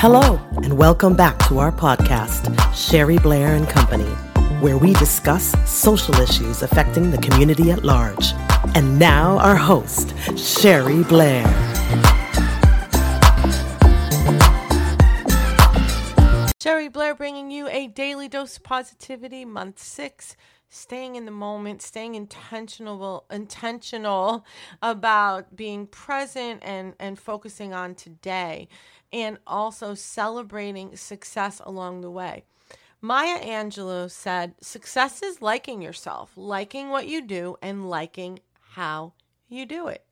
Hello, and welcome back to our podcast, Sherry Blair and Company, where we discuss social issues affecting the community at large. And now, our host, Sherry Blair. Sherry Blair bringing you a daily dose of positivity, month six. Staying in the moment, staying intentional, intentional about being present and and focusing on today, and also celebrating success along the way. Maya Angelou said, "Success is liking yourself, liking what you do, and liking how you do it."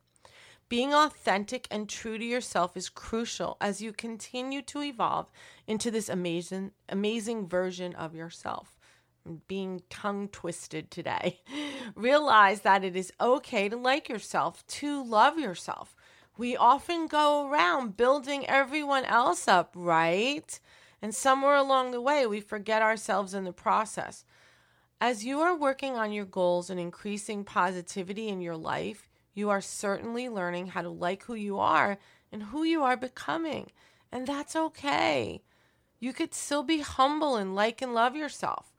Being authentic and true to yourself is crucial as you continue to evolve into this amazing amazing version of yourself. I'm being tongue twisted today. Realize that it is okay to like yourself, to love yourself. We often go around building everyone else up, right? And somewhere along the way, we forget ourselves in the process. As you are working on your goals and increasing positivity in your life, you are certainly learning how to like who you are and who you are becoming. And that's okay. You could still be humble and like and love yourself.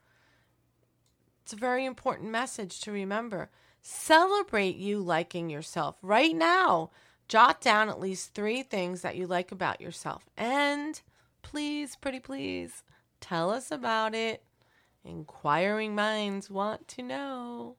It's a very important message to remember. Celebrate you liking yourself right now. Jot down at least three things that you like about yourself. And please, pretty please, tell us about it. Inquiring minds want to know.